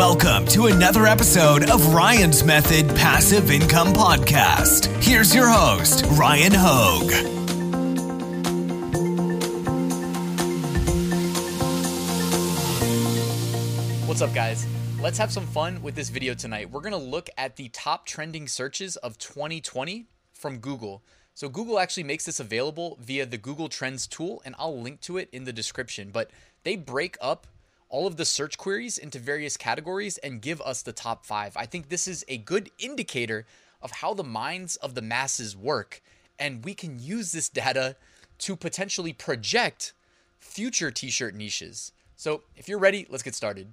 Welcome to another episode of Ryan's Method Passive Income Podcast. Here's your host, Ryan Hogue. What's up, guys? Let's have some fun with this video tonight. We're going to look at the top trending searches of 2020 from Google. So, Google actually makes this available via the Google Trends tool, and I'll link to it in the description. But they break up all of the search queries into various categories and give us the top five. I think this is a good indicator of how the minds of the masses work. And we can use this data to potentially project future t shirt niches. So if you're ready, let's get started.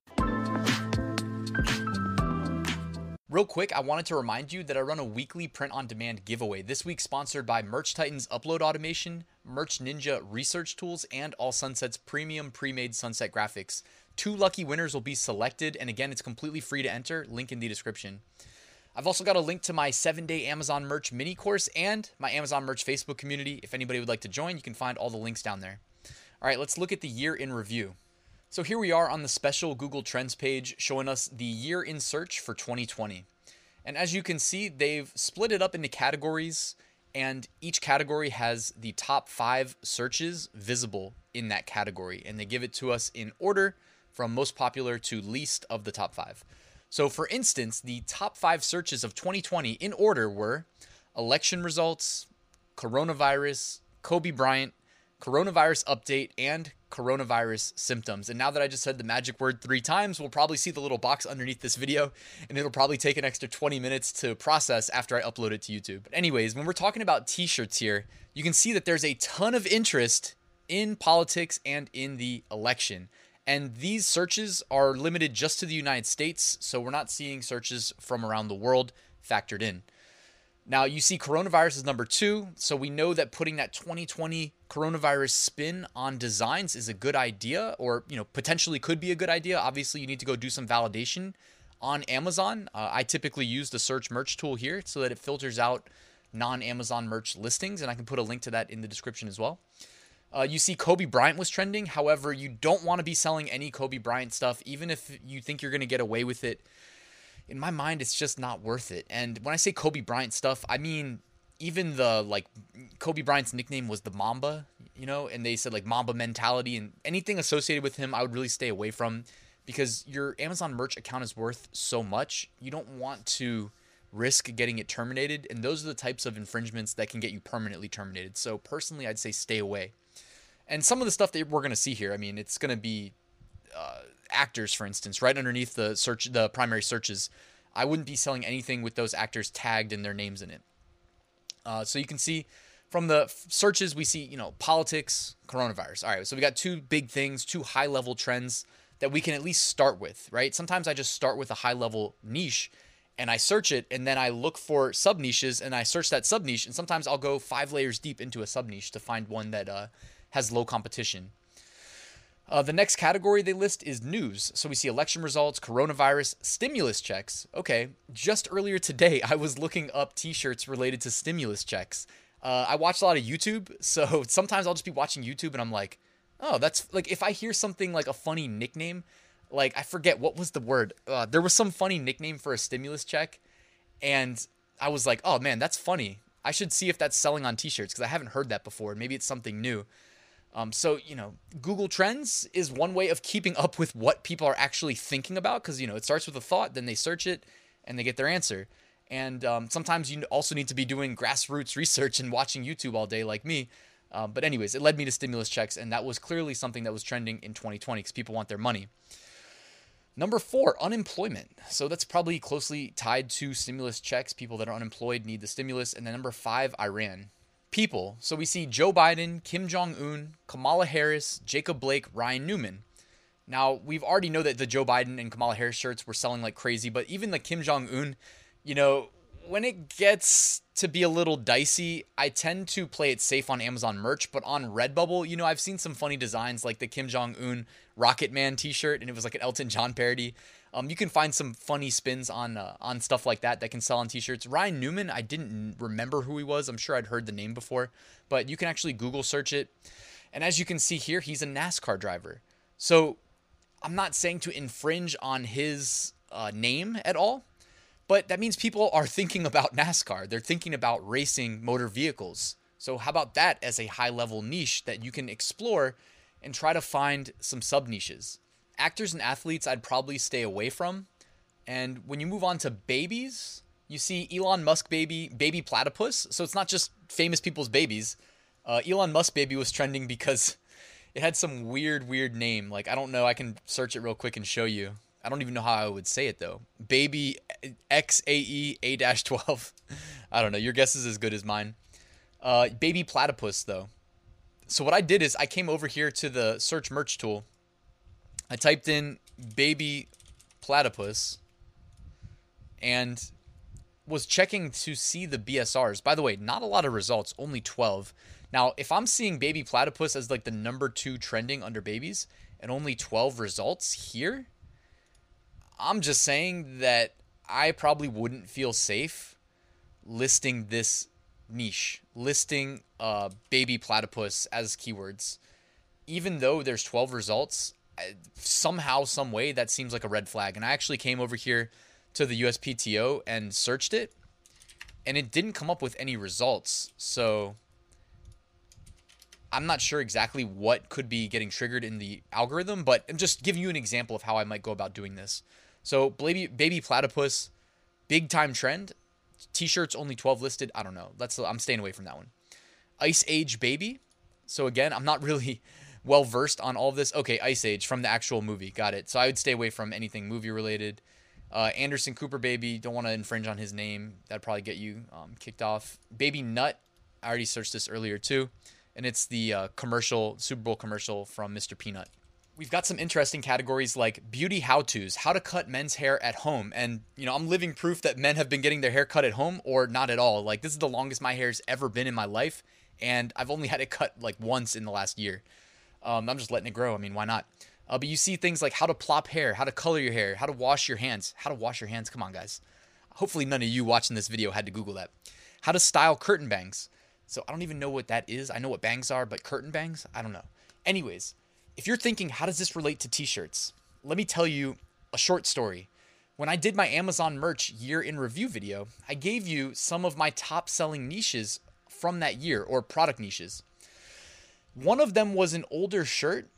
Real quick, I wanted to remind you that I run a weekly print on demand giveaway. This week, sponsored by Merch Titans Upload Automation, Merch Ninja Research Tools, and All Sunset's premium pre made sunset graphics. Two lucky winners will be selected, and again, it's completely free to enter. Link in the description. I've also got a link to my seven day Amazon merch mini course and my Amazon merch Facebook community. If anybody would like to join, you can find all the links down there. All right, let's look at the year in review. So here we are on the special Google Trends page showing us the year in search for 2020. And as you can see, they've split it up into categories, and each category has the top five searches visible in that category. And they give it to us in order from most popular to least of the top five. So, for instance, the top five searches of 2020 in order were election results, coronavirus, Kobe Bryant, coronavirus update, and coronavirus symptoms. And now that I just said the magic word three times, we'll probably see the little box underneath this video, and it'll probably take an extra 20 minutes to process after I upload it to YouTube. But, anyways, when we're talking about t shirts here, you can see that there's a ton of interest in politics and in the election. And these searches are limited just to the United States, so we're not seeing searches from around the world factored in. Now, you see coronavirus is number two, so we know that putting that 2020 coronavirus spin on designs is a good idea, or you know potentially could be a good idea. Obviously, you need to go do some validation on Amazon. Uh, I typically use the search merch tool here so that it filters out non-Amazon merch listings, and I can put a link to that in the description as well. Uh, you see Kobe Bryant was trending. However, you don't want to be selling any Kobe Bryant stuff, even if you think you're going to get away with it. In my mind, it's just not worth it. And when I say Kobe Bryant stuff, I mean even the like Kobe Bryant's nickname was the Mamba, you know, and they said like Mamba mentality and anything associated with him, I would really stay away from because your Amazon merch account is worth so much. You don't want to risk getting it terminated, and those are the types of infringements that can get you permanently terminated. So personally, I'd say stay away. And some of the stuff that we're going to see here, I mean, it's going to be uh, actors, for instance, right underneath the search, the primary searches. I wouldn't be selling anything with those actors tagged and their names in it. Uh, so you can see from the searches, we see, you know, politics, coronavirus. All right, so we got two big things, two high level trends that we can at least start with, right? Sometimes I just start with a high level niche and I search it and then I look for sub niches and I search that sub niche and sometimes I'll go five layers deep into a sub niche to find one that uh, has low competition. Uh, the next category they list is news. So we see election results, coronavirus, stimulus checks. Okay, just earlier today, I was looking up t shirts related to stimulus checks. Uh, I watch a lot of YouTube, so sometimes I'll just be watching YouTube and I'm like, oh, that's like if I hear something like a funny nickname, like I forget what was the word. Uh, there was some funny nickname for a stimulus check, and I was like, oh man, that's funny. I should see if that's selling on t shirts because I haven't heard that before. Maybe it's something new. Um, so, you know, Google Trends is one way of keeping up with what people are actually thinking about because, you know, it starts with a thought, then they search it and they get their answer. And um, sometimes you also need to be doing grassroots research and watching YouTube all day, like me. Um, but, anyways, it led me to stimulus checks, and that was clearly something that was trending in 2020 because people want their money. Number four, unemployment. So that's probably closely tied to stimulus checks. People that are unemployed need the stimulus. And then number five, Iran people. So we see Joe Biden, Kim Jong un, Kamala Harris, Jacob Blake, Ryan Newman. Now, we've already know that the Joe Biden and Kamala Harris shirts were selling like crazy, but even the Kim Jong Un, you know, when it gets to be a little dicey, I tend to play it safe on Amazon merch, but on Redbubble, you know, I've seen some funny designs like the Kim Jong Un Rocket Man T-shirt, and it was like an Elton John parody. Um, you can find some funny spins on uh, on stuff like that that can sell on T-shirts. Ryan Newman, I didn't remember who he was. I'm sure I'd heard the name before, but you can actually Google search it. And as you can see here, he's a NASCAR driver. So I'm not saying to infringe on his uh, name at all, but that means people are thinking about NASCAR. They're thinking about racing motor vehicles. So, how about that as a high level niche that you can explore and try to find some sub niches? Actors and athletes, I'd probably stay away from. And when you move on to babies, you see Elon Musk baby, baby platypus. So, it's not just famous people's babies. Uh, Elon Musk baby was trending because it had some weird, weird name. Like, I don't know. I can search it real quick and show you. I don't even know how I would say it though. Baby XAE A 12. I don't know. Your guess is as good as mine. Uh, baby platypus though. So what I did is I came over here to the search merch tool. I typed in baby platypus and was checking to see the BSRs. By the way, not a lot of results, only 12. Now, if I'm seeing baby platypus as like the number two trending under babies and only 12 results here, I'm just saying that I probably wouldn't feel safe listing this niche, listing uh, baby platypus as keywords. Even though there's 12 results, somehow, some way, that seems like a red flag. And I actually came over here to the USPTO and searched it, and it didn't come up with any results. So I'm not sure exactly what could be getting triggered in the algorithm, but I'm just giving you an example of how I might go about doing this. So baby baby platypus, big time trend. T-shirts only 12 listed. I don't know. That's I'm staying away from that one. Ice Age Baby. So again, I'm not really well versed on all of this. Okay, Ice Age from the actual movie. Got it. So I would stay away from anything movie related. Uh, Anderson Cooper Baby. Don't want to infringe on his name. That'd probably get you um, kicked off. Baby Nut. I already searched this earlier too, and it's the uh, commercial Super Bowl commercial from Mr. Peanut we've got some interesting categories like beauty how to's, how to cut men's hair at home. And, you know, I'm living proof that men have been getting their hair cut at home or not at all. Like, this is the longest my hair's ever been in my life. And I've only had it cut like once in the last year. Um, I'm just letting it grow. I mean, why not? Uh, but you see things like how to plop hair, how to color your hair, how to wash your hands, how to wash your hands. Come on, guys. Hopefully, none of you watching this video had to Google that. How to style curtain bangs. So I don't even know what that is. I know what bangs are, but curtain bangs, I don't know. Anyways, if you're thinking, how does this relate to t shirts? Let me tell you a short story. When I did my Amazon merch year in review video, I gave you some of my top selling niches from that year or product niches. One of them was an older shirt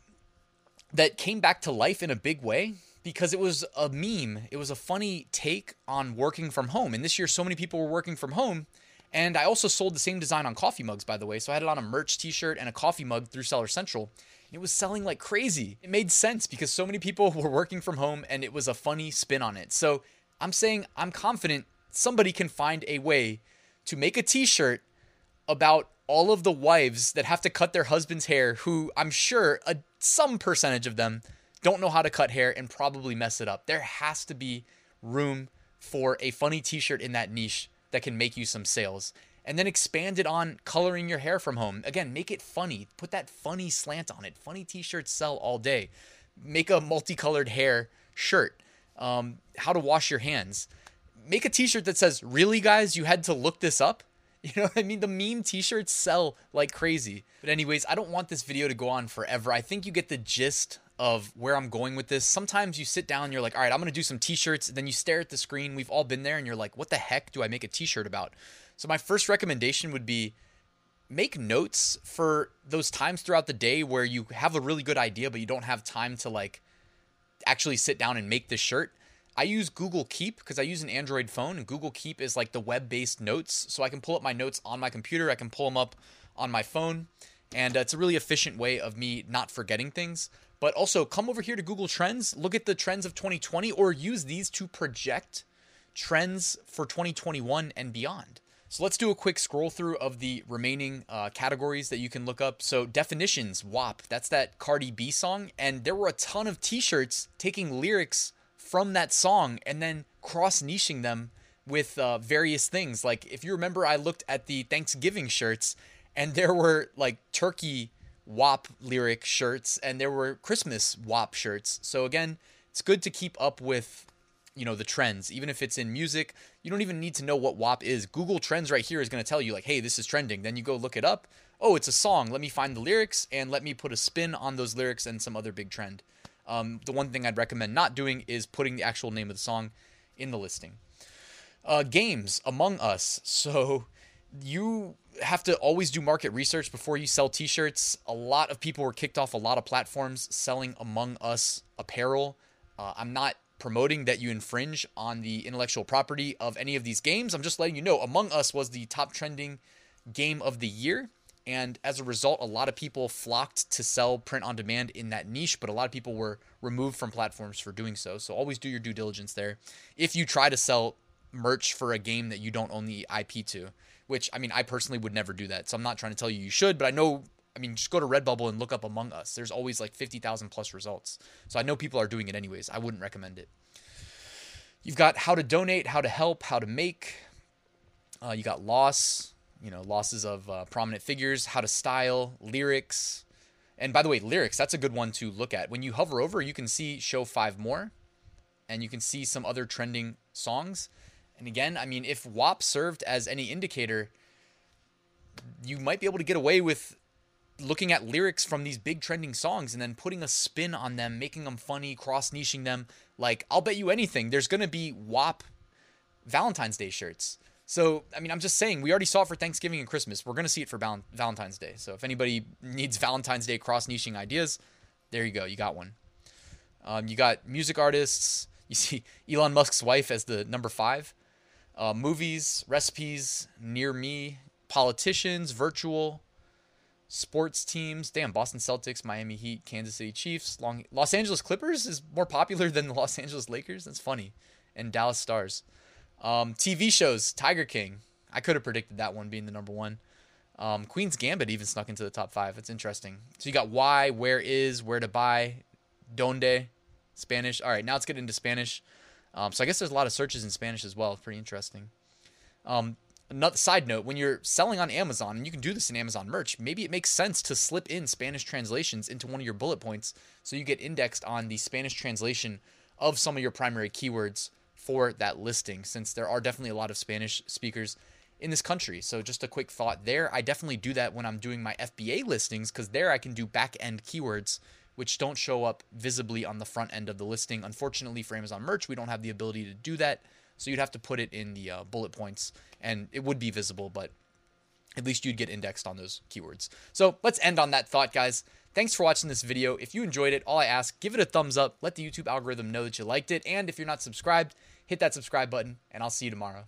that came back to life in a big way because it was a meme. It was a funny take on working from home. And this year, so many people were working from home. And I also sold the same design on coffee mugs, by the way. So I had it on a merch t shirt and a coffee mug through Seller Central. It was selling like crazy. It made sense because so many people were working from home and it was a funny spin on it. So I'm saying I'm confident somebody can find a way to make a t shirt about all of the wives that have to cut their husband's hair, who I'm sure a, some percentage of them don't know how to cut hair and probably mess it up. There has to be room for a funny t shirt in that niche that can make you some sales and then expand it on coloring your hair from home. Again, make it funny. Put that funny slant on it. Funny t-shirts sell all day. Make a multicolored hair shirt. Um, how to wash your hands. Make a t-shirt that says, "Really, guys, you had to look this up." You know what I mean? The meme t-shirts sell like crazy. But anyways, I don't want this video to go on forever. I think you get the gist of where I'm going with this. Sometimes you sit down and you're like, all right, I'm going to do some t shirts. Then you stare at the screen. We've all been there and you're like, what the heck do I make a t shirt about? So my first recommendation would be make notes for those times throughout the day where you have a really good idea but you don't have time to like actually sit down and make the shirt. I use Google Keep because I use an Android phone and Google Keep is like the web-based notes so I can pull up my notes on my computer, I can pull them up on my phone and uh, it's a really efficient way of me not forgetting things. But also come over here to Google Trends, look at the trends of 2020 or use these to project trends for 2021 and beyond. So let's do a quick scroll through of the remaining uh, categories that you can look up. So definitions, WAP, that's that Cardi B song, and there were a ton of T-shirts taking lyrics from that song and then cross niching them with uh, various things. Like if you remember, I looked at the Thanksgiving shirts, and there were like turkey WAP lyric shirts, and there were Christmas WAP shirts. So again, it's good to keep up with you know the trends. Even if it's in music you don't even need to know what WAP is. Google Trends right here is going to tell you like hey this is trending. Then you go look it up. Oh it's a song. Let me find the lyrics and let me put a spin on those lyrics and some other big trend um, the one thing I'd recommend not doing is putting the actual name of the song in the listing uh, games Among Us so you have to always do market research before you sell t-shirts a lot of people were kicked off a lot of platforms selling Among Us apparel uh, I'm not promoting that you infringe on the intellectual property of any of these games. I'm just letting you know Among Us was the top trending game of the year. And as a result, a lot of people flocked to sell print on demand in that niche, but a lot of people were removed from platforms for doing so. So always do your due diligence there. If you try to sell merch for a game that you don't own the IP to, which I mean, I personally would never do that. So I'm not trying to tell you you should, but I know I mean, just go to Redbubble and look up Among Us. There's always like 50,000 plus results. So I know people are doing it anyways. I wouldn't recommend it. You've got how to donate, how to help, how to make. Uh, you got loss, you know, losses of uh, prominent figures, how to style, lyrics. And by the way, lyrics, that's a good one to look at. When you hover over, you can see show five more and you can see some other trending songs. And again, I mean, if WAP served as any indicator, you might be able to get away with looking at lyrics from these big trending songs and then putting a spin on them, making them funny, cross niching them. Like, I'll bet you anything, there's going to be WAP Valentine's Day shirts. So, I mean, I'm just saying, we already saw it for Thanksgiving and Christmas. We're going to see it for val- Valentine's Day. So, if anybody needs Valentine's Day cross niching ideas, there you go. You got one. Um, you got music artists. You see Elon Musk's wife as the number five. Uh, movies, recipes, near me, politicians, virtual, sports teams. Damn, Boston Celtics, Miami Heat, Kansas City Chiefs, Long, Los Angeles Clippers is more popular than the Los Angeles Lakers. That's funny. And Dallas Stars. Um, TV shows, Tiger King. I could have predicted that one being the number one. Um, Queen's Gambit even snuck into the top five. It's interesting. So you got why, where is, where to buy, donde, Spanish. All right, now let's get into Spanish. Um, so I guess there's a lot of searches in Spanish as well. Pretty interesting. Um, another side note when you're selling on Amazon, and you can do this in Amazon merch, maybe it makes sense to slip in Spanish translations into one of your bullet points so you get indexed on the Spanish translation of some of your primary keywords for that listing, since there are definitely a lot of Spanish speakers in this country. So, just a quick thought there. I definitely do that when I'm doing my FBA listings because there I can do back end keywords which don't show up visibly on the front end of the listing. Unfortunately, for Amazon merch, we don't have the ability to do that. So you'd have to put it in the uh, bullet points and it would be visible, but at least you'd get indexed on those keywords. So let's end on that thought, guys. Thanks for watching this video. If you enjoyed it, all I ask, give it a thumbs up, let the YouTube algorithm know that you liked it, and if you're not subscribed, hit that subscribe button, and I'll see you tomorrow.